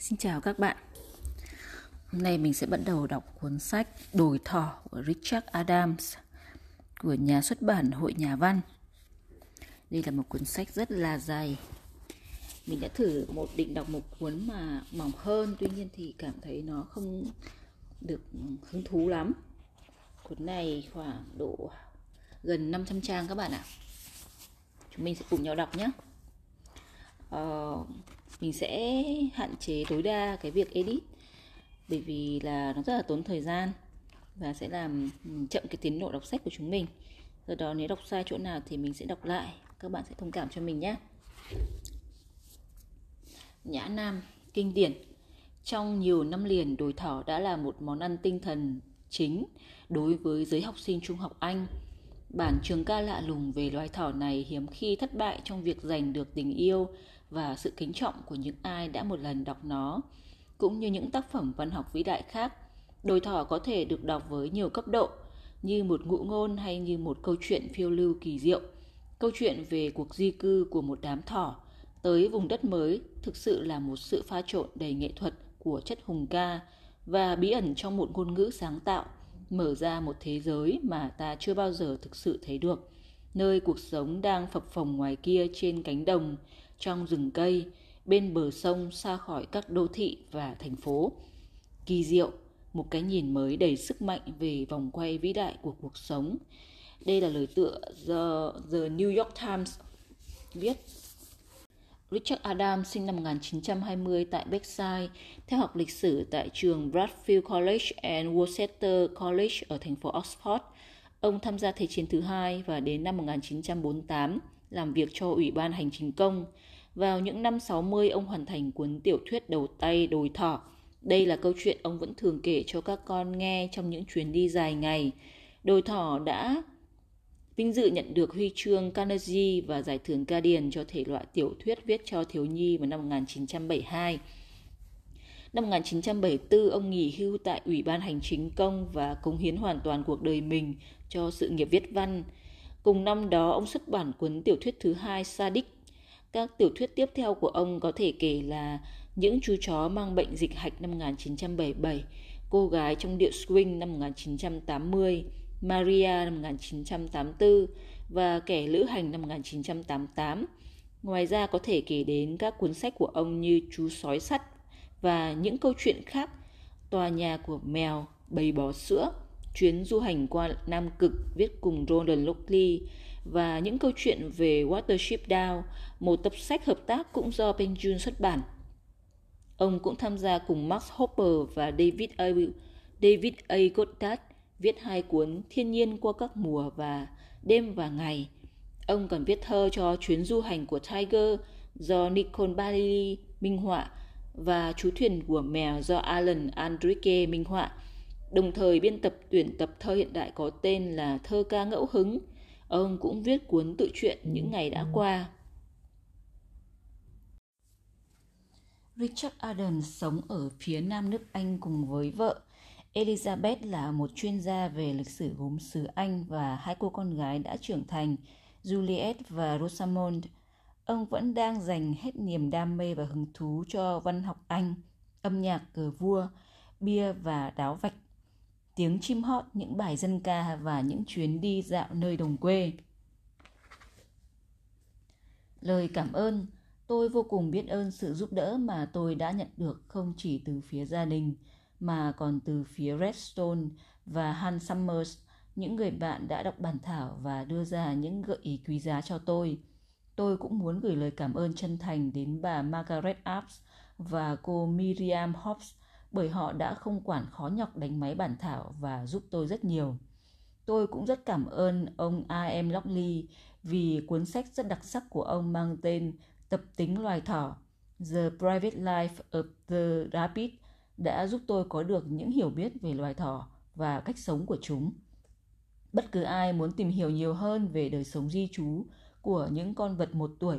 Xin chào các bạn. Hôm nay mình sẽ bắt đầu đọc cuốn sách Đồi thỏ của Richard Adams của nhà xuất bản Hội Nhà văn. Đây là một cuốn sách rất là dài. Mình đã thử một định đọc một cuốn mà mỏng hơn, tuy nhiên thì cảm thấy nó không được hứng thú lắm. Cuốn này khoảng độ gần 500 trang các bạn ạ. Chúng mình sẽ cùng nhau đọc nhé. Uh, mình sẽ hạn chế tối đa cái việc edit, bởi vì là nó rất là tốn thời gian và sẽ làm chậm cái tiến độ đọc sách của chúng mình. Do đó nếu đọc sai chỗ nào thì mình sẽ đọc lại, các bạn sẽ thông cảm cho mình nhé nhã nam, kinh điển. Trong nhiều năm liền, đồi thỏ đã là một món ăn tinh thần chính đối với giới học sinh trung học anh. Bản trường ca lạ lùng về loài thỏ này hiếm khi thất bại trong việc giành được tình yêu và sự kính trọng của những ai đã một lần đọc nó, cũng như những tác phẩm văn học vĩ đại khác. Đồi thỏ có thể được đọc với nhiều cấp độ, như một ngụ ngôn hay như một câu chuyện phiêu lưu kỳ diệu, câu chuyện về cuộc di cư của một đám thỏ tới vùng đất mới thực sự là một sự pha trộn đầy nghệ thuật của chất hùng ca và bí ẩn trong một ngôn ngữ sáng tạo, mở ra một thế giới mà ta chưa bao giờ thực sự thấy được, nơi cuộc sống đang phập phồng ngoài kia trên cánh đồng trong rừng cây bên bờ sông xa khỏi các đô thị và thành phố kỳ diệu một cái nhìn mới đầy sức mạnh về vòng quay vĩ đại của cuộc sống đây là lời tựa The, The New York Times viết Richard Adams sinh năm 1920 tại Beckside, theo học lịch sử tại trường Bradfield College and Worcester College ở thành phố Oxford. Ông tham gia Thế chiến thứ hai và đến năm 1948 làm việc cho Ủy ban Hành chính công. Vào những năm 60, ông hoàn thành cuốn tiểu thuyết đầu tay Đồi Thỏ. Đây là câu chuyện ông vẫn thường kể cho các con nghe trong những chuyến đi dài ngày. Đồi Thỏ đã vinh dự nhận được huy chương Carnegie và giải thưởng Guardian cho thể loại tiểu thuyết viết cho thiếu nhi vào năm 1972. Năm 1974, ông nghỉ hưu tại Ủy ban Hành chính công và cống hiến hoàn toàn cuộc đời mình cho sự nghiệp viết văn. Cùng năm đó, ông xuất bản cuốn tiểu thuyết thứ hai Sadik. Các tiểu thuyết tiếp theo của ông có thể kể là Những chú chó mang bệnh dịch hạch năm 1977, Cô gái trong điệu swing năm 1980, Maria năm 1984 và Kẻ lữ hành năm 1988. Ngoài ra có thể kể đến các cuốn sách của ông như Chú sói sắt và những câu chuyện khác, Tòa nhà của mèo, Bầy bò sữa, Chuyến du hành qua Nam Cực viết cùng Roland Lockley và những câu chuyện về Watership Down, một tập sách hợp tác cũng do Penguin xuất bản. Ông cũng tham gia cùng Max Hopper và David A. David A. Goddard viết hai cuốn Thiên nhiên qua các mùa và Đêm và Ngày. Ông còn viết thơ cho Chuyến du hành của Tiger do Nicole Bailey minh họa và Chú thuyền của mèo do Alan Andrike minh họa. Đồng thời biên tập tuyển tập thơ hiện đại có tên là Thơ ca ngẫu hứng. Ông cũng viết cuốn tự truyện những ngày đã qua. Richard Adams sống ở phía nam nước Anh cùng với vợ Elizabeth là một chuyên gia về lịch sử gốm sứ Anh và hai cô con gái đã trưởng thành, Juliet và Rosamond. Ông vẫn đang dành hết niềm đam mê và hứng thú cho văn học Anh, âm nhạc cờ vua, bia và đáo vạch, tiếng chim hót, những bài dân ca và những chuyến đi dạo nơi đồng quê. Lời cảm ơn, tôi vô cùng biết ơn sự giúp đỡ mà tôi đã nhận được không chỉ từ phía gia đình, mà còn từ phía Redstone và Han Summers, những người bạn đã đọc bản thảo và đưa ra những gợi ý quý giá cho tôi. Tôi cũng muốn gửi lời cảm ơn chân thành đến bà Margaret Apps và cô Miriam Hobbs bởi họ đã không quản khó nhọc đánh máy bản thảo và giúp tôi rất nhiều. Tôi cũng rất cảm ơn ông A.M. Lockley vì cuốn sách rất đặc sắc của ông mang tên Tập tính loài thỏ The Private Life of the Rabbit đã giúp tôi có được những hiểu biết về loài thỏ và cách sống của chúng. Bất cứ ai muốn tìm hiểu nhiều hơn về đời sống di trú của những con vật một tuổi,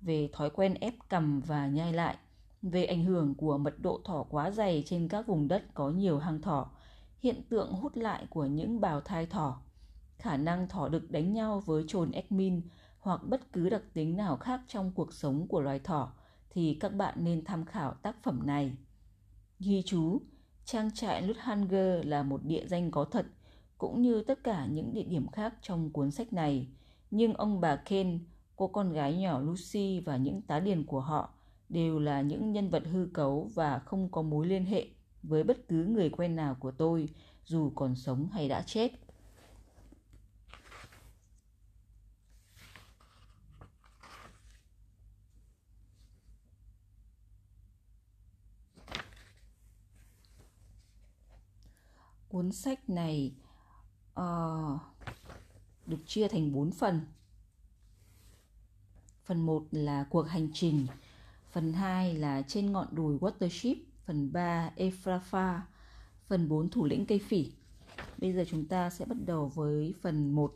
về thói quen ép cầm và nhai lại, về ảnh hưởng của mật độ thỏ quá dày trên các vùng đất có nhiều hang thỏ, hiện tượng hút lại của những bào thai thỏ, khả năng thỏ đực đánh nhau với trồn Ekmin hoặc bất cứ đặc tính nào khác trong cuộc sống của loài thỏ thì các bạn nên tham khảo tác phẩm này. Ghi chú, trang trại Luthanger là một địa danh có thật, cũng như tất cả những địa điểm khác trong cuốn sách này. Nhưng ông bà Ken, cô con gái nhỏ Lucy và những tá điền của họ đều là những nhân vật hư cấu và không có mối liên hệ với bất cứ người quen nào của tôi, dù còn sống hay đã chết. Cuốn sách này uh, được chia thành 4 phần. Phần 1 là cuộc hành trình, phần 2 là trên ngọn đồi Watership, phần 3 Efrafa, phần 4 thủ lĩnh cây phỉ. Bây giờ chúng ta sẽ bắt đầu với phần 1.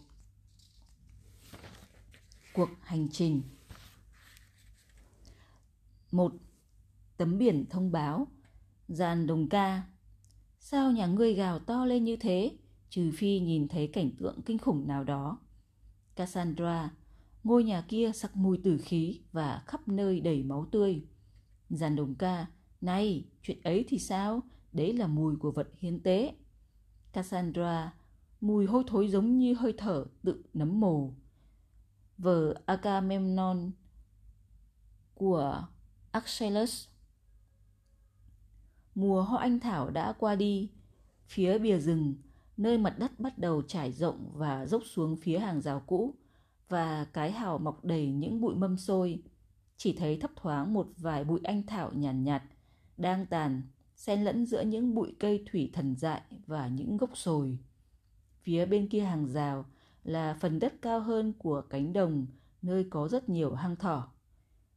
Cuộc hành trình. 1. Tấm biển thông báo Giàn đồng ca Sao nhà ngươi gào to lên như thế, trừ phi nhìn thấy cảnh tượng kinh khủng nào đó. Cassandra, ngôi nhà kia sặc mùi tử khí và khắp nơi đầy máu tươi. Giàn đồng ca, này, chuyện ấy thì sao? Đấy là mùi của vật hiến tế. Cassandra, mùi hôi thối giống như hơi thở tự nấm mồ. Vở Agamemnon của Axelus. Mùa hoa anh thảo đã qua đi. Phía bìa rừng, nơi mặt đất bắt đầu trải rộng và dốc xuống phía hàng rào cũ và cái hào mọc đầy những bụi mâm xôi. Chỉ thấy thấp thoáng một vài bụi anh thảo nhàn nhạt, nhạt, đang tàn, xen lẫn giữa những bụi cây thủy thần dại và những gốc sồi. Phía bên kia hàng rào là phần đất cao hơn của cánh đồng nơi có rất nhiều hang thỏ.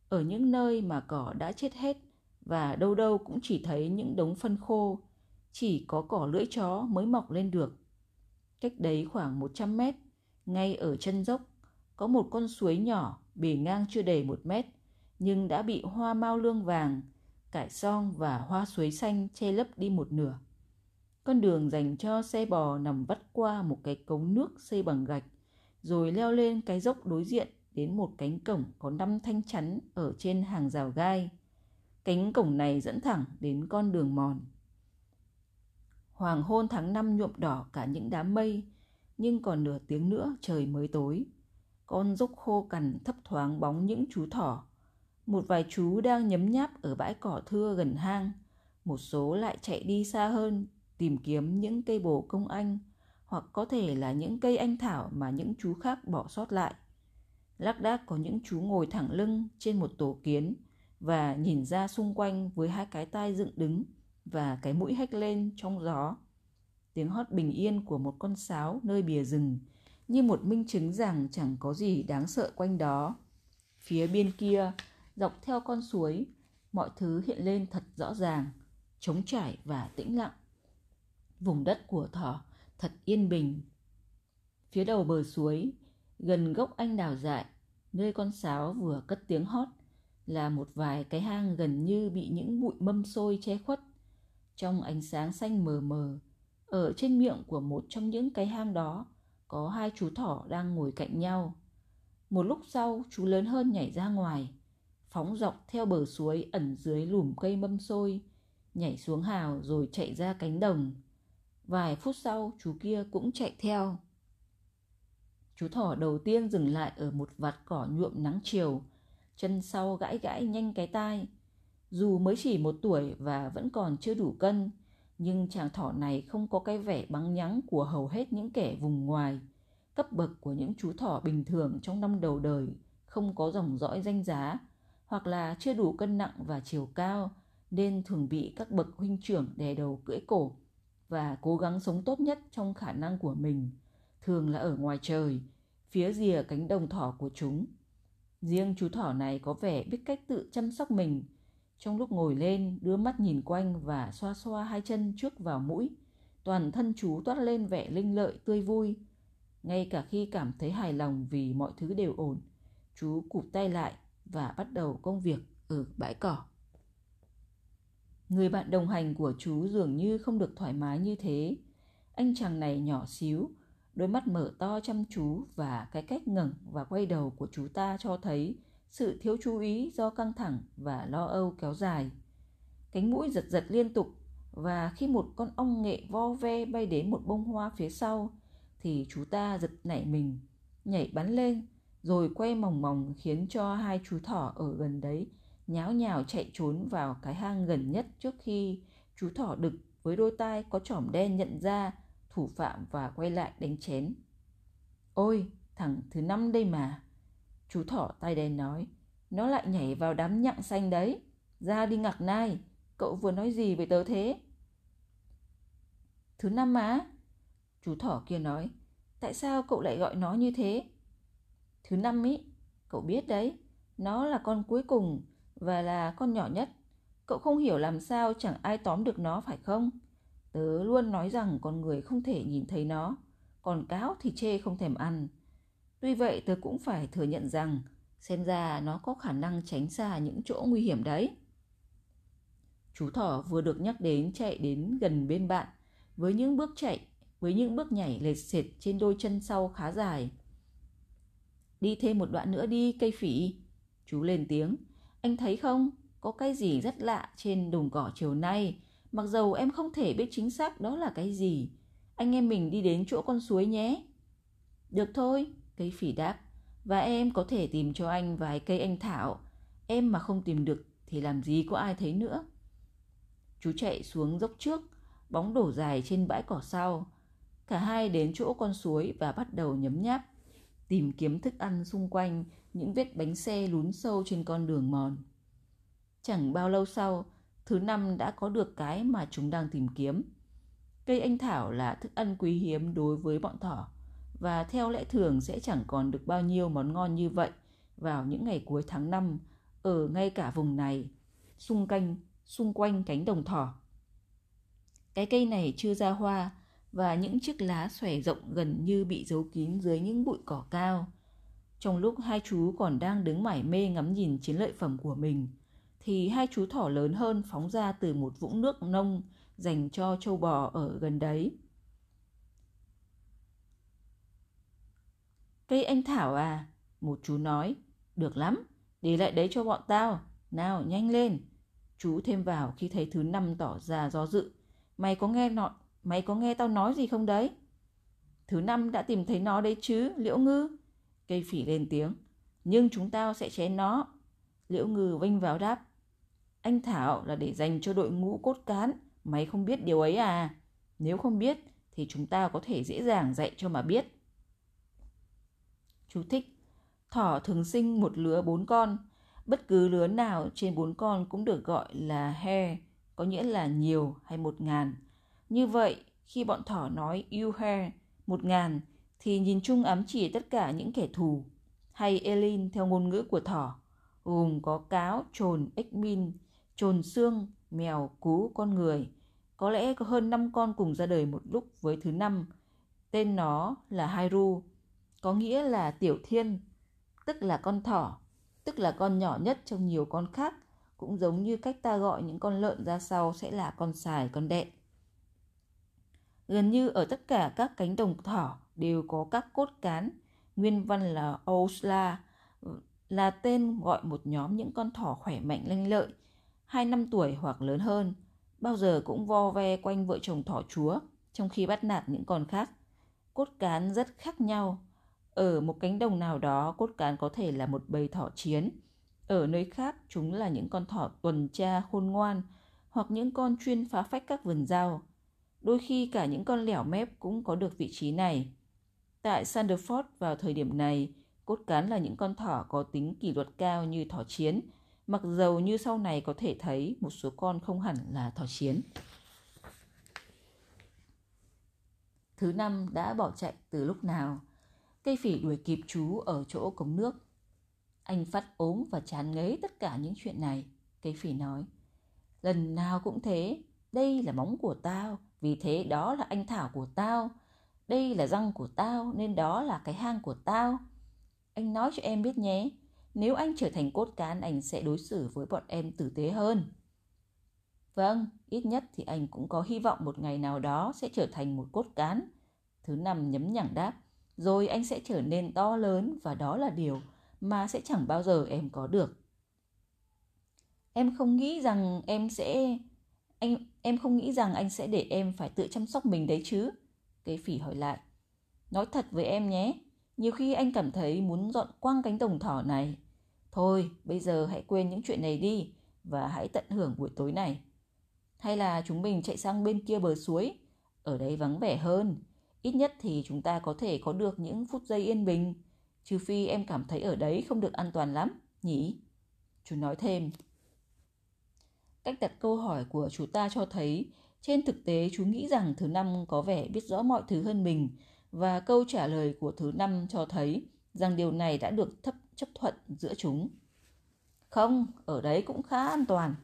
Ở những nơi mà cỏ đã chết hết và đâu đâu cũng chỉ thấy những đống phân khô, chỉ có cỏ lưỡi chó mới mọc lên được. Cách đấy khoảng 100 mét, ngay ở chân dốc, có một con suối nhỏ bề ngang chưa đầy một mét, nhưng đã bị hoa mao lương vàng, cải song và hoa suối xanh che lấp đi một nửa. Con đường dành cho xe bò nằm vắt qua một cái cống nước xây bằng gạch, rồi leo lên cái dốc đối diện đến một cánh cổng có năm thanh chắn ở trên hàng rào gai. Cánh cổng này dẫn thẳng đến con đường mòn. Hoàng hôn tháng năm nhuộm đỏ cả những đám mây, nhưng còn nửa tiếng nữa trời mới tối. Con dốc khô cằn thấp thoáng bóng những chú thỏ. Một vài chú đang nhấm nháp ở bãi cỏ thưa gần hang. Một số lại chạy đi xa hơn, tìm kiếm những cây bồ công anh, hoặc có thể là những cây anh thảo mà những chú khác bỏ sót lại. Lác đác có những chú ngồi thẳng lưng trên một tổ kiến và nhìn ra xung quanh với hai cái tai dựng đứng và cái mũi hách lên trong gió. Tiếng hót bình yên của một con sáo nơi bìa rừng như một minh chứng rằng chẳng có gì đáng sợ quanh đó. Phía bên kia, dọc theo con suối, mọi thứ hiện lên thật rõ ràng, trống trải và tĩnh lặng. Vùng đất của thỏ thật yên bình. Phía đầu bờ suối, gần gốc anh đào dại, nơi con sáo vừa cất tiếng hót, là một vài cái hang gần như bị những bụi mâm xôi che khuất. Trong ánh sáng xanh mờ mờ, ở trên miệng của một trong những cái hang đó có hai chú thỏ đang ngồi cạnh nhau. Một lúc sau, chú lớn hơn nhảy ra ngoài, phóng dọc theo bờ suối ẩn dưới lùm cây mâm xôi, nhảy xuống hào rồi chạy ra cánh đồng. Vài phút sau, chú kia cũng chạy theo. Chú thỏ đầu tiên dừng lại ở một vạt cỏ nhuộm nắng chiều, chân sau gãi gãi nhanh cái tai. Dù mới chỉ một tuổi và vẫn còn chưa đủ cân, nhưng chàng thỏ này không có cái vẻ bắn nhắng của hầu hết những kẻ vùng ngoài. Cấp bậc của những chú thỏ bình thường trong năm đầu đời không có dòng dõi danh giá, hoặc là chưa đủ cân nặng và chiều cao, nên thường bị các bậc huynh trưởng đè đầu cưỡi cổ và cố gắng sống tốt nhất trong khả năng của mình, thường là ở ngoài trời, phía rìa cánh đồng thỏ của chúng. Riêng chú thỏ này có vẻ biết cách tự chăm sóc mình. Trong lúc ngồi lên, đưa mắt nhìn quanh và xoa xoa hai chân trước vào mũi. Toàn thân chú toát lên vẻ linh lợi tươi vui. Ngay cả khi cảm thấy hài lòng vì mọi thứ đều ổn, chú cụp tay lại và bắt đầu công việc ở bãi cỏ. Người bạn đồng hành của chú dường như không được thoải mái như thế. Anh chàng này nhỏ xíu, đôi mắt mở to chăm chú và cái cách ngẩng và quay đầu của chú ta cho thấy sự thiếu chú ý do căng thẳng và lo âu kéo dài. Cánh mũi giật giật liên tục và khi một con ong nghệ vo ve bay đến một bông hoa phía sau thì chú ta giật nảy mình, nhảy bắn lên rồi quay mòng mòng khiến cho hai chú thỏ ở gần đấy nháo nhào chạy trốn vào cái hang gần nhất trước khi chú thỏ đực với đôi tai có chỏm đen nhận ra thủ phạm và quay lại đánh chén. Ôi, thằng thứ năm đây mà. Chú thỏ tay đen nói, nó lại nhảy vào đám nhặng xanh đấy. Ra đi ngạc nai, cậu vừa nói gì với tớ thế? Thứ năm má. Chú thỏ kia nói, tại sao cậu lại gọi nó như thế? Thứ năm ý, cậu biết đấy, nó là con cuối cùng và là con nhỏ nhất. Cậu không hiểu làm sao chẳng ai tóm được nó phải không? Tớ luôn nói rằng con người không thể nhìn thấy nó, còn cáo thì chê không thèm ăn. Tuy vậy tớ cũng phải thừa nhận rằng xem ra nó có khả năng tránh xa những chỗ nguy hiểm đấy. Chú thỏ vừa được nhắc đến chạy đến gần bên bạn với những bước chạy, với những bước nhảy lệch sệt trên đôi chân sau khá dài. Đi thêm một đoạn nữa đi cây phỉ. Chú lên tiếng. Anh thấy không? Có cái gì rất lạ trên đồng cỏ chiều nay. Mặc dầu em không thể biết chính xác đó là cái gì. Anh em mình đi đến chỗ con suối nhé. Được thôi, cây phỉ đáp. Và em có thể tìm cho anh vài cây anh thảo. Em mà không tìm được thì làm gì có ai thấy nữa. Chú chạy xuống dốc trước, bóng đổ dài trên bãi cỏ sau. Cả hai đến chỗ con suối và bắt đầu nhấm nháp tìm kiếm thức ăn xung quanh những vết bánh xe lún sâu trên con đường mòn. Chẳng bao lâu sau, thứ năm đã có được cái mà chúng đang tìm kiếm. Cây anh thảo là thức ăn quý hiếm đối với bọn thỏ và theo lẽ thường sẽ chẳng còn được bao nhiêu món ngon như vậy vào những ngày cuối tháng 5 ở ngay cả vùng này, xung quanh, xung quanh cánh đồng thỏ. Cái cây này chưa ra hoa và những chiếc lá xòe rộng gần như bị giấu kín dưới những bụi cỏ cao. Trong lúc hai chú còn đang đứng mải mê ngắm nhìn chiến lợi phẩm của mình, thì hai chú thỏ lớn hơn phóng ra từ một vũng nước nông dành cho châu bò ở gần đấy. Cây anh Thảo à, một chú nói, được lắm, để lại đấy cho bọn tao, nào nhanh lên. Chú thêm vào khi thấy thứ năm tỏ ra do dự. Mày có nghe nọ Mày có nghe tao nói gì không đấy? Thứ năm đã tìm thấy nó đấy chứ, Liễu Ngư. Cây phỉ lên tiếng. Nhưng chúng tao sẽ chén nó. Liễu Ngư vinh vào đáp. Anh Thảo là để dành cho đội ngũ cốt cán. Mày không biết điều ấy à? Nếu không biết thì chúng ta có thể dễ dàng dạy cho mà biết. Chú thích. Thỏ thường sinh một lứa bốn con. Bất cứ lứa nào trên bốn con cũng được gọi là he, có nghĩa là nhiều hay một ngàn. Như vậy, khi bọn thỏ nói you he một ngàn thì nhìn chung ám chỉ tất cả những kẻ thù hay Elin theo ngôn ngữ của thỏ gồm có cáo, trồn, ếch min, trồn xương, mèo, cú, con người. Có lẽ có hơn 5 con cùng ra đời một lúc với thứ năm. Tên nó là Hairu, có nghĩa là tiểu thiên, tức là con thỏ, tức là con nhỏ nhất trong nhiều con khác, cũng giống như cách ta gọi những con lợn ra sau sẽ là con sài, con đẹn. Gần như ở tất cả các cánh đồng thỏ đều có các cốt cán, nguyên văn là Osla, là tên gọi một nhóm những con thỏ khỏe mạnh lanh lợi, hai năm tuổi hoặc lớn hơn, bao giờ cũng vo ve quanh vợ chồng thỏ chúa, trong khi bắt nạt những con khác. Cốt cán rất khác nhau. Ở một cánh đồng nào đó, cốt cán có thể là một bầy thỏ chiến. Ở nơi khác, chúng là những con thỏ tuần tra khôn ngoan, hoặc những con chuyên phá phách các vườn rau. Đôi khi cả những con lẻo mép cũng có được vị trí này. Tại Sanderford vào thời điểm này, cốt cán là những con thỏ có tính kỷ luật cao như thỏ chiến, mặc dầu như sau này có thể thấy một số con không hẳn là thỏ chiến. Thứ năm đã bỏ chạy từ lúc nào. Cây phỉ đuổi kịp chú ở chỗ cống nước. Anh phát ốm và chán ngấy tất cả những chuyện này. Cây phỉ nói. Lần nào cũng thế, đây là móng của tao, vì thế đó là anh thảo của tao. Đây là răng của tao nên đó là cái hang của tao. Anh nói cho em biết nhé, nếu anh trở thành cốt cán anh sẽ đối xử với bọn em tử tế hơn. Vâng, ít nhất thì anh cũng có hy vọng một ngày nào đó sẽ trở thành một cốt cán. Thứ năm nhấm nhẳng đáp, rồi anh sẽ trở nên to lớn và đó là điều mà sẽ chẳng bao giờ em có được. Em không nghĩ rằng em sẽ anh em không nghĩ rằng anh sẽ để em phải tự chăm sóc mình đấy chứ? Cây phỉ hỏi lại. Nói thật với em nhé, nhiều khi anh cảm thấy muốn dọn quăng cánh đồng thỏ này. Thôi, bây giờ hãy quên những chuyện này đi và hãy tận hưởng buổi tối này. Hay là chúng mình chạy sang bên kia bờ suối, ở đấy vắng vẻ hơn. Ít nhất thì chúng ta có thể có được những phút giây yên bình, trừ phi em cảm thấy ở đấy không được an toàn lắm, nhỉ? Chú nói thêm. Cách đặt câu hỏi của chú ta cho thấy trên thực tế chú nghĩ rằng thứ năm có vẻ biết rõ mọi thứ hơn mình và câu trả lời của thứ năm cho thấy rằng điều này đã được thấp chấp thuận giữa chúng. Không, ở đấy cũng khá an toàn.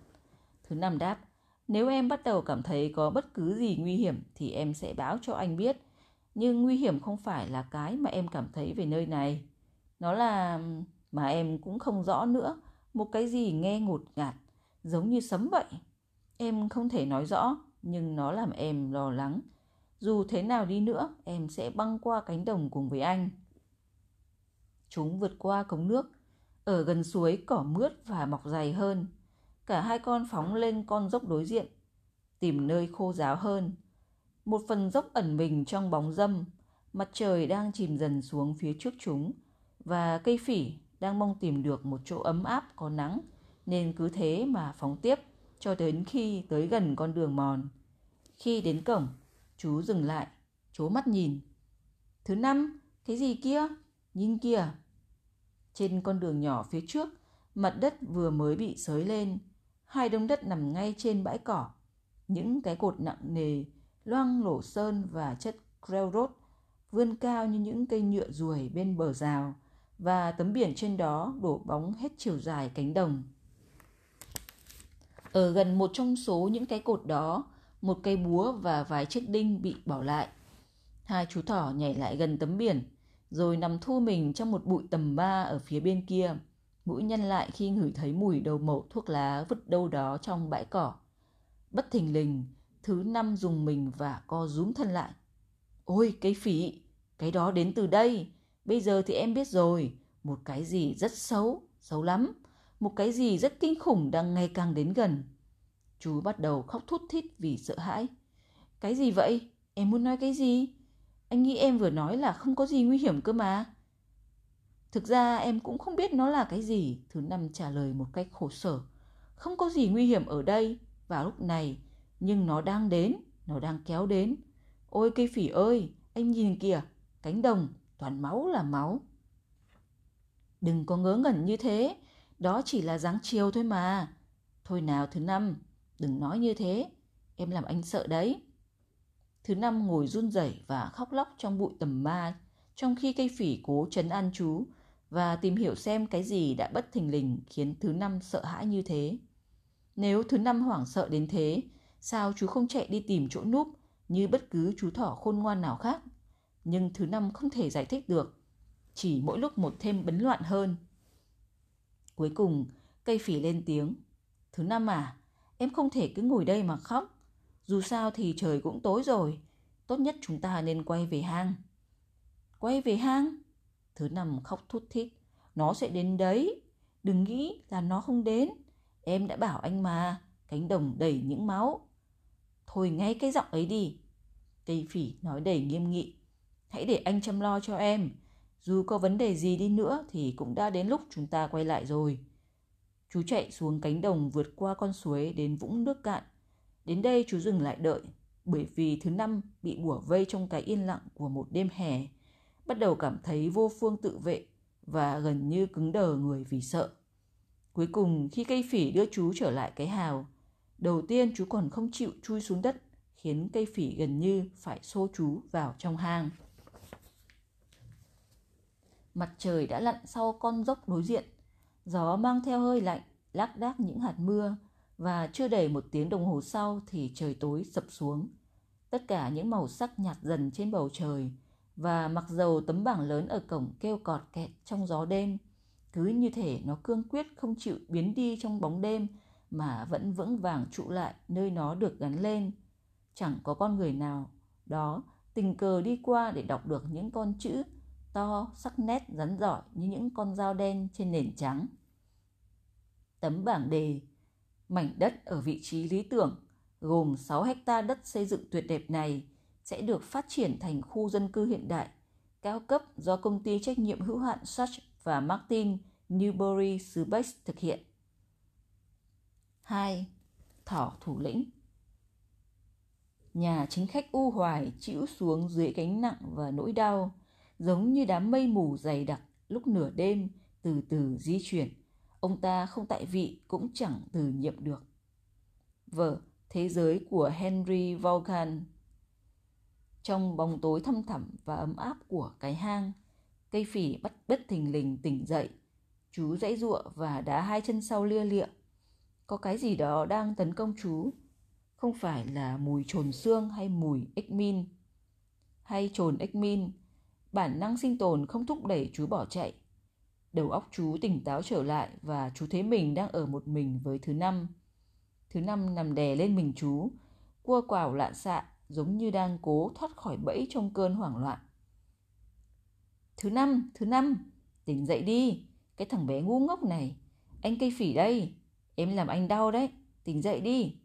Thứ năm đáp, nếu em bắt đầu cảm thấy có bất cứ gì nguy hiểm thì em sẽ báo cho anh biết. Nhưng nguy hiểm không phải là cái mà em cảm thấy về nơi này. Nó là mà em cũng không rõ nữa, một cái gì nghe ngột ngạt, giống như sấm vậy. Em không thể nói rõ, nhưng nó làm em lo lắng. Dù thế nào đi nữa, em sẽ băng qua cánh đồng cùng với anh. Chúng vượt qua cống nước, ở gần suối cỏ mướt và mọc dày hơn. Cả hai con phóng lên con dốc đối diện, tìm nơi khô ráo hơn. Một phần dốc ẩn mình trong bóng dâm, mặt trời đang chìm dần xuống phía trước chúng và cây phỉ đang mong tìm được một chỗ ấm áp có nắng nên cứ thế mà phóng tiếp cho đến khi tới gần con đường mòn. Khi đến cổng, chú dừng lại, chố mắt nhìn. Thứ năm, cái gì kia? Nhìn kìa. Trên con đường nhỏ phía trước, mặt đất vừa mới bị sới lên. Hai đống đất nằm ngay trên bãi cỏ. Những cái cột nặng nề, loang lổ sơn và chất railroad vươn cao như những cây nhựa ruồi bên bờ rào và tấm biển trên đó đổ bóng hết chiều dài cánh đồng. Ở gần một trong số những cái cột đó, một cây búa và vài chiếc đinh bị bỏ lại. Hai chú thỏ nhảy lại gần tấm biển, rồi nằm thu mình trong một bụi tầm ba ở phía bên kia. Mũi nhăn lại khi ngửi thấy mùi đầu mẩu thuốc lá vứt đâu đó trong bãi cỏ. Bất thình lình, thứ năm dùng mình và co rúm thân lại. Ôi, cái phỉ, cái đó đến từ đây. Bây giờ thì em biết rồi, một cái gì rất xấu, xấu lắm. Một cái gì rất kinh khủng đang ngày càng đến gần. Chú bắt đầu khóc thút thít vì sợ hãi. Cái gì vậy? Em muốn nói cái gì? Anh nghĩ em vừa nói là không có gì nguy hiểm cơ mà. Thực ra em cũng không biết nó là cái gì, thứ năm trả lời một cách khổ sở. Không có gì nguy hiểm ở đây vào lúc này, nhưng nó đang đến, nó đang kéo đến. Ôi cây phỉ ơi, anh nhìn kìa, cánh đồng, toàn máu là máu. Đừng có ngớ ngẩn như thế, đó chỉ là dáng chiều thôi mà. Thôi nào thứ năm, đừng nói như thế, em làm anh sợ đấy. Thứ năm ngồi run rẩy và khóc lóc trong bụi tầm ma, trong khi cây phỉ cố chấn an chú và tìm hiểu xem cái gì đã bất thình lình khiến thứ năm sợ hãi như thế. Nếu thứ năm hoảng sợ đến thế, sao chú không chạy đi tìm chỗ núp như bất cứ chú thỏ khôn ngoan nào khác? Nhưng thứ năm không thể giải thích được, chỉ mỗi lúc một thêm bấn loạn hơn. Cuối cùng, cây phỉ lên tiếng. Thứ năm à, em không thể cứ ngồi đây mà khóc. Dù sao thì trời cũng tối rồi, tốt nhất chúng ta nên quay về hang. Quay về hang? Thứ năm khóc thút thít. Nó sẽ đến đấy. Đừng nghĩ là nó không đến. Em đã bảo anh mà, cánh đồng đầy những máu. Thôi ngay cái giọng ấy đi. Cây phỉ nói đầy nghiêm nghị. Hãy để anh chăm lo cho em. Dù có vấn đề gì đi nữa thì cũng đã đến lúc chúng ta quay lại rồi. Chú chạy xuống cánh đồng vượt qua con suối đến vũng nước cạn. Đến đây chú dừng lại đợi, bởi vì thứ năm bị bủa vây trong cái yên lặng của một đêm hè, bắt đầu cảm thấy vô phương tự vệ và gần như cứng đờ người vì sợ. Cuối cùng khi cây phỉ đưa chú trở lại cái hào, đầu tiên chú còn không chịu chui xuống đất, khiến cây phỉ gần như phải xô chú vào trong hang. Mặt trời đã lặn sau con dốc đối diện, gió mang theo hơi lạnh, lác đác những hạt mưa và chưa đầy một tiếng đồng hồ sau thì trời tối sập xuống. Tất cả những màu sắc nhạt dần trên bầu trời và mặc dầu tấm bảng lớn ở cổng kêu cọt kẹt trong gió đêm, cứ như thể nó cương quyết không chịu biến đi trong bóng đêm mà vẫn vững vàng trụ lại nơi nó được gắn lên. Chẳng có con người nào đó tình cờ đi qua để đọc được những con chữ to, sắc nét, rắn giỏi như những con dao đen trên nền trắng. Tấm bảng đề Mảnh đất ở vị trí lý tưởng gồm 6 hecta đất xây dựng tuyệt đẹp này sẽ được phát triển thành khu dân cư hiện đại, cao cấp do công ty trách nhiệm hữu hạn Such và Martin Newbury Subex thực hiện. 2. Thỏ thủ lĩnh Nhà chính khách u hoài chịu xuống dưới gánh nặng và nỗi đau, giống như đám mây mù dày đặc lúc nửa đêm từ từ di chuyển. Ông ta không tại vị cũng chẳng từ nhiệm được. Vở Thế giới của Henry Vaughan Trong bóng tối thăm thẳm và ấm áp của cái hang, cây phỉ bắt bất thình lình tỉnh dậy. Chú dãy ruộng và đá hai chân sau lia lịa. Có cái gì đó đang tấn công chú. Không phải là mùi trồn xương hay mùi ếch min. Hay trồn ếch min. Bản năng sinh tồn không thúc đẩy chú bỏ chạy. Đầu óc chú tỉnh táo trở lại và chú thấy mình đang ở một mình với thứ năm. Thứ năm nằm đè lên mình chú, cua quào lạ xạ giống như đang cố thoát khỏi bẫy trong cơn hoảng loạn. Thứ năm, thứ năm, tỉnh dậy đi, cái thằng bé ngu ngốc này. Anh cây phỉ đây, em làm anh đau đấy, tỉnh dậy đi.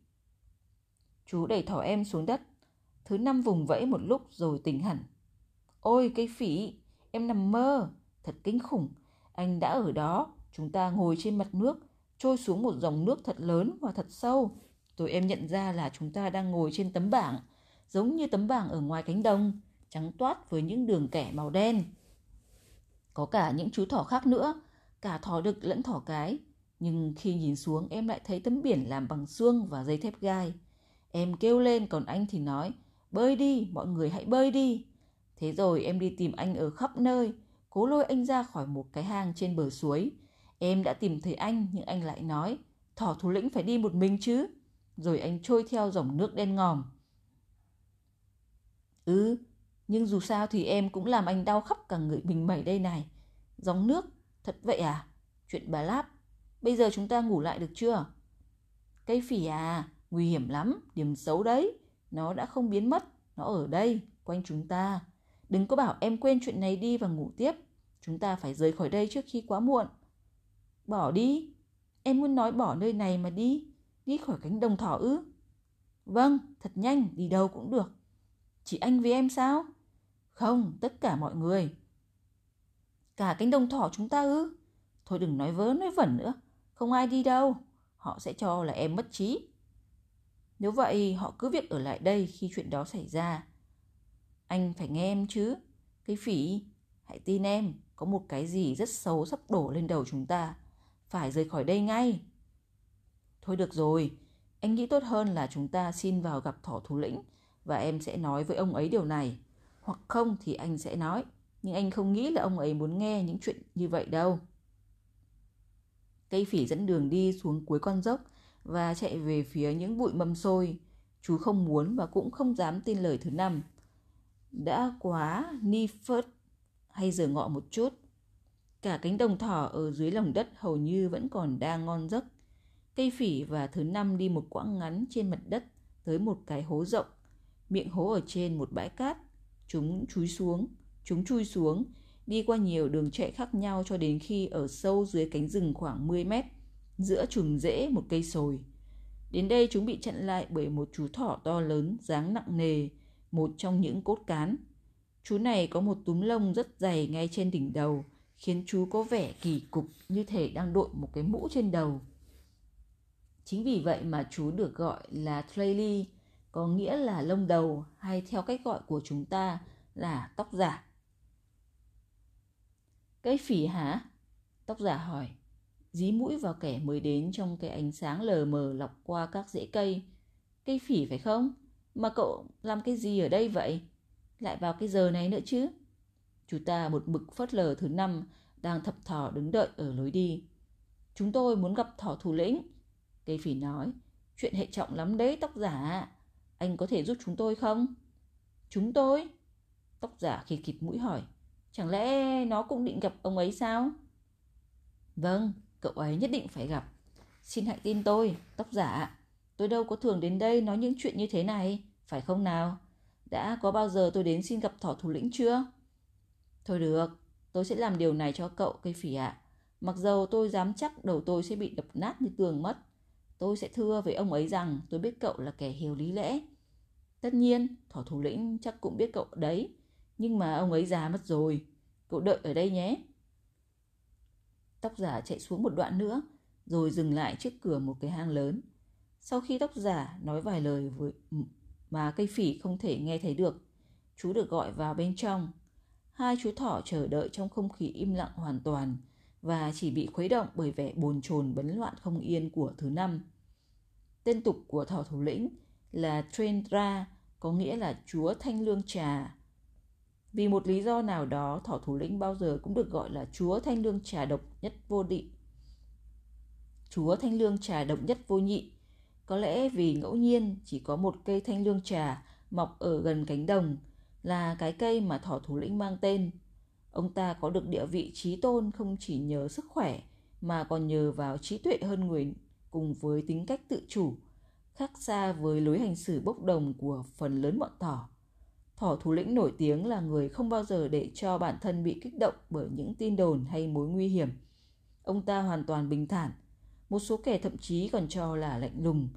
Chú đẩy thỏ em xuống đất, thứ năm vùng vẫy một lúc rồi tỉnh hẳn. Ôi cây phỉ, em nằm mơ, thật kinh khủng, anh đã ở đó, chúng ta ngồi trên mặt nước, trôi xuống một dòng nước thật lớn và thật sâu. Rồi em nhận ra là chúng ta đang ngồi trên tấm bảng, giống như tấm bảng ở ngoài cánh đồng, trắng toát với những đường kẻ màu đen. Có cả những chú thỏ khác nữa, cả thỏ đực lẫn thỏ cái. Nhưng khi nhìn xuống em lại thấy tấm biển làm bằng xương và dây thép gai. Em kêu lên còn anh thì nói, bơi đi, mọi người hãy bơi đi. Thế rồi em đi tìm anh ở khắp nơi, cố lôi anh ra khỏi một cái hang trên bờ suối. Em đã tìm thấy anh nhưng anh lại nói, thỏ thủ lĩnh phải đi một mình chứ. Rồi anh trôi theo dòng nước đen ngòm. Ừ, nhưng dù sao thì em cũng làm anh đau khắp cả người mình mẩy đây này. Dòng nước, thật vậy à? Chuyện bà Láp, bây giờ chúng ta ngủ lại được chưa? Cây phỉ à, nguy hiểm lắm, điểm xấu đấy. Nó đã không biến mất, nó ở đây, quanh chúng ta. Đừng có bảo em quên chuyện này đi và ngủ tiếp. Chúng ta phải rời khỏi đây trước khi quá muộn. Bỏ đi. Em muốn nói bỏ nơi này mà đi. Đi khỏi cánh đồng thỏ ư. Vâng, thật nhanh, đi đâu cũng được. Chỉ anh với em sao? Không, tất cả mọi người. Cả cánh đồng thỏ chúng ta ư? Thôi đừng nói vớ nói vẩn nữa. Không ai đi đâu. Họ sẽ cho là em mất trí. Nếu vậy, họ cứ việc ở lại đây khi chuyện đó xảy ra. Anh phải nghe em chứ. Cái phỉ, hãy tin em, có một cái gì rất xấu sắp đổ lên đầu chúng ta. Phải rời khỏi đây ngay. Thôi được rồi, anh nghĩ tốt hơn là chúng ta xin vào gặp thỏ thủ lĩnh và em sẽ nói với ông ấy điều này. Hoặc không thì anh sẽ nói, nhưng anh không nghĩ là ông ấy muốn nghe những chuyện như vậy đâu. Cây phỉ dẫn đường đi xuống cuối con dốc và chạy về phía những bụi mâm xôi. Chú không muốn và cũng không dám tin lời thứ năm. Đã quá ni phớt hay giờ ngọ một chút. Cả cánh đồng thỏ ở dưới lòng đất hầu như vẫn còn đang ngon giấc. Cây phỉ và thứ năm đi một quãng ngắn trên mặt đất tới một cái hố rộng. Miệng hố ở trên một bãi cát. Chúng chui xuống, chúng chui xuống, đi qua nhiều đường chạy khác nhau cho đến khi ở sâu dưới cánh rừng khoảng 10 mét, giữa chùm rễ một cây sồi. Đến đây chúng bị chặn lại bởi một chú thỏ to lớn, dáng nặng nề, một trong những cốt cán. Chú này có một túm lông rất dày ngay trên đỉnh đầu, khiến chú có vẻ kỳ cục như thể đang đội một cái mũ trên đầu. Chính vì vậy mà chú được gọi là Trailee, có nghĩa là lông đầu hay theo cách gọi của chúng ta là tóc giả. Cây phỉ hả? Tóc giả hỏi. Dí mũi vào kẻ mới đến trong cái ánh sáng lờ mờ lọc qua các rễ cây. Cây phỉ phải không? Mà cậu làm cái gì ở đây vậy? Lại vào cái giờ này nữa chứ? Chú ta một bực phớt lờ thứ năm đang thập thỏ đứng đợi ở lối đi. Chúng tôi muốn gặp thỏ thủ lĩnh. Cây phỉ nói, chuyện hệ trọng lắm đấy tóc giả. Anh có thể giúp chúng tôi không? Chúng tôi? Tóc giả khi khịt mũi hỏi, chẳng lẽ nó cũng định gặp ông ấy sao? Vâng, cậu ấy nhất định phải gặp. Xin hãy tin tôi, tóc giả. Tôi đâu có thường đến đây nói những chuyện như thế này, phải không nào? Đã có bao giờ tôi đến xin gặp thỏ thủ lĩnh chưa? Thôi được, tôi sẽ làm điều này cho cậu cây phỉ ạ. Mặc dầu tôi dám chắc đầu tôi sẽ bị đập nát như tường mất. Tôi sẽ thưa với ông ấy rằng tôi biết cậu là kẻ hiểu lý lẽ. Tất nhiên, thỏ thủ lĩnh chắc cũng biết cậu đấy. Nhưng mà ông ấy già mất rồi. Cậu đợi ở đây nhé. Tóc giả chạy xuống một đoạn nữa, rồi dừng lại trước cửa một cái hang lớn. Sau khi tóc giả nói vài lời với mà cây phỉ không thể nghe thấy được, chú được gọi vào bên trong. Hai chú thỏ chờ đợi trong không khí im lặng hoàn toàn và chỉ bị khuấy động bởi vẻ bồn chồn bấn loạn không yên của thứ năm. Tên tục của thỏ thủ lĩnh là Trendra, có nghĩa là chúa thanh lương trà. Vì một lý do nào đó, thỏ thủ lĩnh bao giờ cũng được gọi là chúa thanh lương trà độc nhất vô định. Chúa thanh lương trà độc nhất vô nhị. Có lẽ vì ngẫu nhiên chỉ có một cây thanh lương trà mọc ở gần cánh đồng là cái cây mà thỏ thủ lĩnh mang tên. Ông ta có được địa vị trí tôn không chỉ nhờ sức khỏe mà còn nhờ vào trí tuệ hơn người cùng với tính cách tự chủ, khác xa với lối hành xử bốc đồng của phần lớn bọn thỏ. Thỏ thủ lĩnh nổi tiếng là người không bao giờ để cho bản thân bị kích động bởi những tin đồn hay mối nguy hiểm. Ông ta hoàn toàn bình thản, một số kẻ thậm chí còn cho là lạnh lùng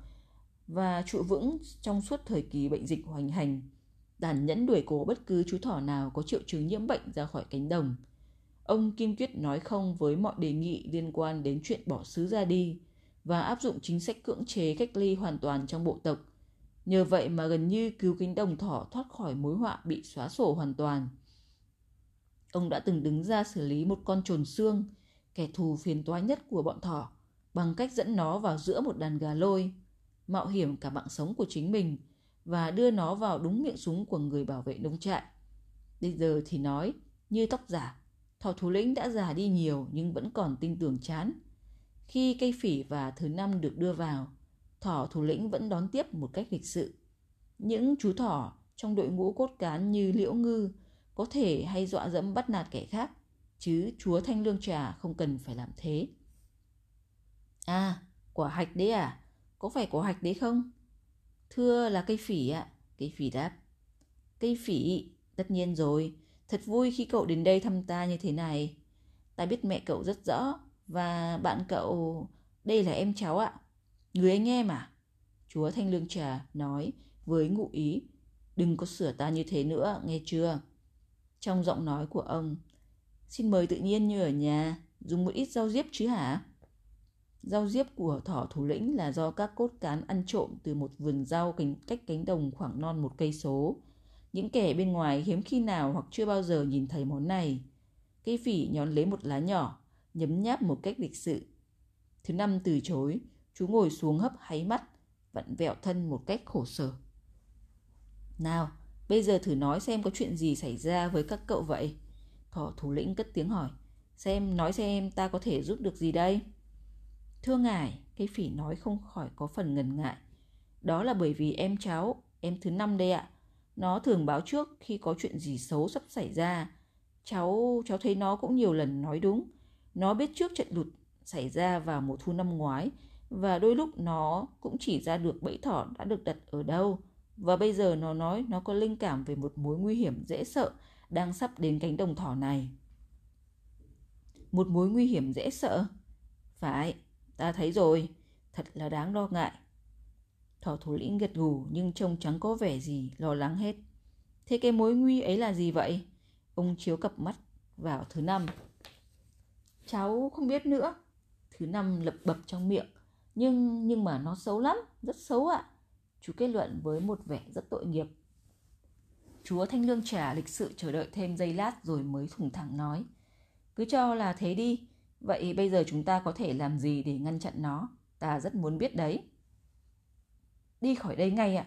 và trụ vững trong suốt thời kỳ bệnh dịch hoành hành đàn nhẫn đuổi cố bất cứ chú thỏ nào có triệu chứng nhiễm bệnh ra khỏi cánh đồng. Ông kiên Quyết nói không với mọi đề nghị liên quan đến chuyện bỏ xứ ra đi và áp dụng chính sách cưỡng chế cách ly hoàn toàn trong bộ tộc. Nhờ vậy mà gần như cứu cánh đồng thỏ thoát khỏi mối họa bị xóa sổ hoàn toàn. Ông đã từng đứng ra xử lý một con trồn xương, kẻ thù phiền toái nhất của bọn thỏ, bằng cách dẫn nó vào giữa một đàn gà lôi, mạo hiểm cả mạng sống của chính mình – và đưa nó vào đúng miệng súng của người bảo vệ nông trại. Bây giờ thì nói, như tóc giả, thỏ thủ lĩnh đã già đi nhiều nhưng vẫn còn tin tưởng chán. Khi cây phỉ và thứ năm được đưa vào, thỏ thủ lĩnh vẫn đón tiếp một cách lịch sự. Những chú thỏ trong đội ngũ cốt cán như liễu ngư có thể hay dọa dẫm bắt nạt kẻ khác, chứ chúa thanh lương trà không cần phải làm thế. À, quả hạch đấy à? Có phải quả hạch đấy không? Thưa là cây phỉ ạ. Cây phỉ đáp. Cây phỉ, tất nhiên rồi. Thật vui khi cậu đến đây thăm ta như thế này. Ta biết mẹ cậu rất rõ. Và bạn cậu... Đây là em cháu ạ. Người anh em à? Chúa Thanh Lương Trà nói với ngụ ý. Đừng có sửa ta như thế nữa, nghe chưa? Trong giọng nói của ông. Xin mời tự nhiên như ở nhà. Dùng một ít rau diếp chứ hả? Rau diếp của thỏ thủ lĩnh là do các cốt cán ăn trộm từ một vườn rau cánh, cách cánh đồng khoảng non một cây số. Những kẻ bên ngoài hiếm khi nào hoặc chưa bao giờ nhìn thấy món này. Cây phỉ nhón lấy một lá nhỏ, nhấm nháp một cách lịch sự. Thứ năm từ chối, chú ngồi xuống hấp háy mắt, vặn vẹo thân một cách khổ sở. Nào, bây giờ thử nói xem có chuyện gì xảy ra với các cậu vậy? Thọ thủ lĩnh cất tiếng hỏi. Xem, nói xem ta có thể giúp được gì đây? Thưa ngài, cây phỉ nói không khỏi có phần ngần ngại. Đó là bởi vì em cháu, em thứ năm đây ạ. Nó thường báo trước khi có chuyện gì xấu sắp xảy ra. Cháu, cháu thấy nó cũng nhiều lần nói đúng. Nó biết trước trận lụt xảy ra vào mùa thu năm ngoái và đôi lúc nó cũng chỉ ra được bẫy thỏ đã được đặt ở đâu. Và bây giờ nó nói nó có linh cảm về một mối nguy hiểm dễ sợ đang sắp đến cánh đồng thỏ này. Một mối nguy hiểm dễ sợ? Phải, Ta thấy rồi, thật là đáng lo ngại. Thỏ thủ lĩnh gật gù nhưng trông chẳng có vẻ gì lo lắng hết. Thế cái mối nguy ấy là gì vậy? Ông chiếu cặp mắt vào thứ năm. Cháu không biết nữa. Thứ năm lập bập trong miệng. Nhưng nhưng mà nó xấu lắm, rất xấu ạ. Chú kết luận với một vẻ rất tội nghiệp. Chúa Thanh Lương trả lịch sự chờ đợi thêm giây lát rồi mới thủng thẳng nói. Cứ cho là thế đi, Vậy bây giờ chúng ta có thể làm gì để ngăn chặn nó? Ta rất muốn biết đấy. Đi khỏi đây ngay ạ.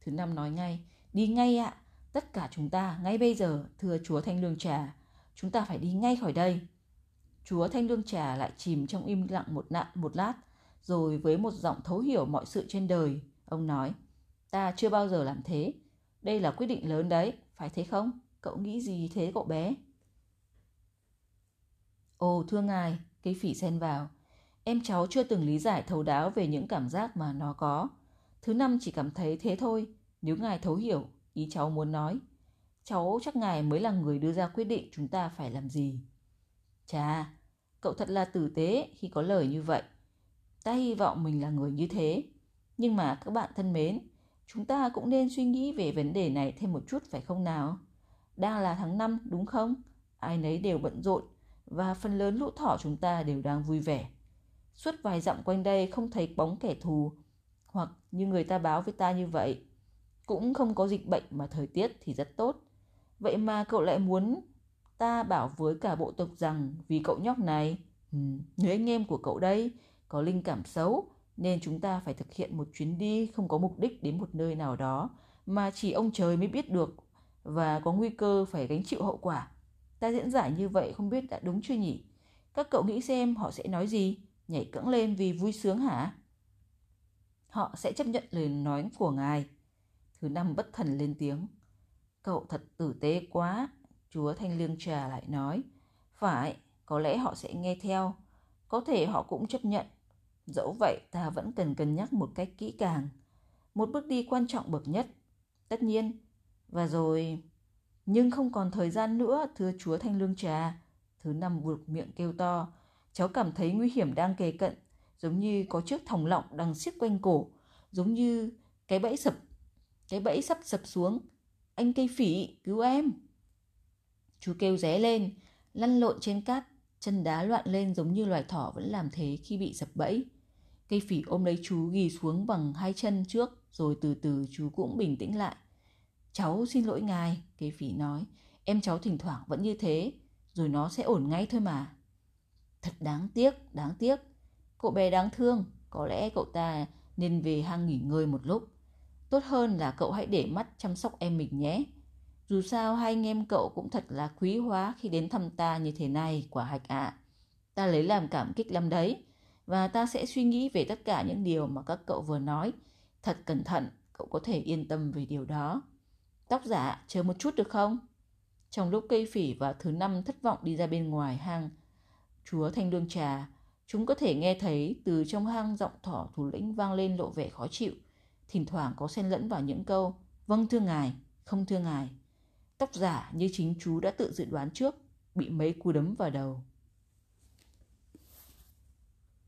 Thứ năm nói ngay. Đi ngay ạ. Tất cả chúng ta ngay bây giờ, thưa chúa Thanh Lương Trà. Chúng ta phải đi ngay khỏi đây. Chúa Thanh Lương Trà lại chìm trong im lặng một nạn một lát, rồi với một giọng thấu hiểu mọi sự trên đời, ông nói, ta chưa bao giờ làm thế. Đây là quyết định lớn đấy, phải thế không? Cậu nghĩ gì thế cậu bé? Ồ thưa ngài, cây phỉ xen vào. Em cháu chưa từng lý giải thấu đáo về những cảm giác mà nó có. Thứ năm chỉ cảm thấy thế thôi, nếu ngài thấu hiểu, ý cháu muốn nói. cháu chắc ngài mới là người đưa ra quyết định chúng ta phải làm gì. Chà, cậu thật là tử tế khi có lời như vậy. Ta hy vọng mình là người như thế. Nhưng mà các bạn thân mến, chúng ta cũng nên suy nghĩ về vấn đề này thêm một chút phải không nào? Đang là tháng 5 đúng không? Ai nấy đều bận rộn và phần lớn lũ thỏ chúng ta đều đang vui vẻ. Suốt vài dặm quanh đây không thấy bóng kẻ thù hoặc như người ta báo với ta như vậy. Cũng không có dịch bệnh mà thời tiết thì rất tốt. Vậy mà cậu lại muốn ta bảo với cả bộ tộc rằng vì cậu nhóc này, ừ, người anh em của cậu đây, có linh cảm xấu nên chúng ta phải thực hiện một chuyến đi không có mục đích đến một nơi nào đó mà chỉ ông trời mới biết được và có nguy cơ phải gánh chịu hậu quả. Ta diễn giải như vậy không biết đã đúng chưa nhỉ? Các cậu nghĩ xem họ sẽ nói gì? Nhảy cẫng lên vì vui sướng hả? Họ sẽ chấp nhận lời nói của ngài. Thứ năm bất thần lên tiếng. Cậu thật tử tế quá, chúa Thanh Lương Trà lại nói. Phải, có lẽ họ sẽ nghe theo. Có thể họ cũng chấp nhận. Dẫu vậy ta vẫn cần cân nhắc một cách kỹ càng. Một bước đi quan trọng bậc nhất. Tất nhiên. Và rồi... Nhưng không còn thời gian nữa, thưa chúa Thanh Lương Trà. Thứ năm buộc miệng kêu to. Cháu cảm thấy nguy hiểm đang kề cận, giống như có chiếc thòng lọng đang siết quanh cổ, giống như cái bẫy sập, cái bẫy sắp sập xuống. Anh cây phỉ, cứu em! Chú kêu ré lên, lăn lộn trên cát, chân đá loạn lên giống như loài thỏ vẫn làm thế khi bị sập bẫy. Cây phỉ ôm lấy chú ghi xuống bằng hai chân trước, rồi từ từ chú cũng bình tĩnh lại. Cháu xin lỗi ngài, cây phỉ nói. Em cháu thỉnh thoảng vẫn như thế, rồi nó sẽ ổn ngay thôi mà. Thật đáng tiếc, đáng tiếc. Cậu bé đáng thương, có lẽ cậu ta nên về hang nghỉ ngơi một lúc. Tốt hơn là cậu hãy để mắt chăm sóc em mình nhé. Dù sao hai anh em cậu cũng thật là quý hóa khi đến thăm ta như thế này, quả hạch ạ. Ta lấy làm cảm kích lắm đấy. Và ta sẽ suy nghĩ về tất cả những điều mà các cậu vừa nói. Thật cẩn thận, cậu có thể yên tâm về điều đó. Tóc giả, chờ một chút được không? Trong lúc cây phỉ và thứ năm thất vọng đi ra bên ngoài hang, chúa thanh lương trà, chúng có thể nghe thấy từ trong hang giọng thỏ thủ lĩnh vang lên lộ vẻ khó chịu, thỉnh thoảng có xen lẫn vào những câu vâng thưa ngài, không thưa ngài. Tóc giả như chính chú đã tự dự đoán trước, bị mấy cú đấm vào đầu.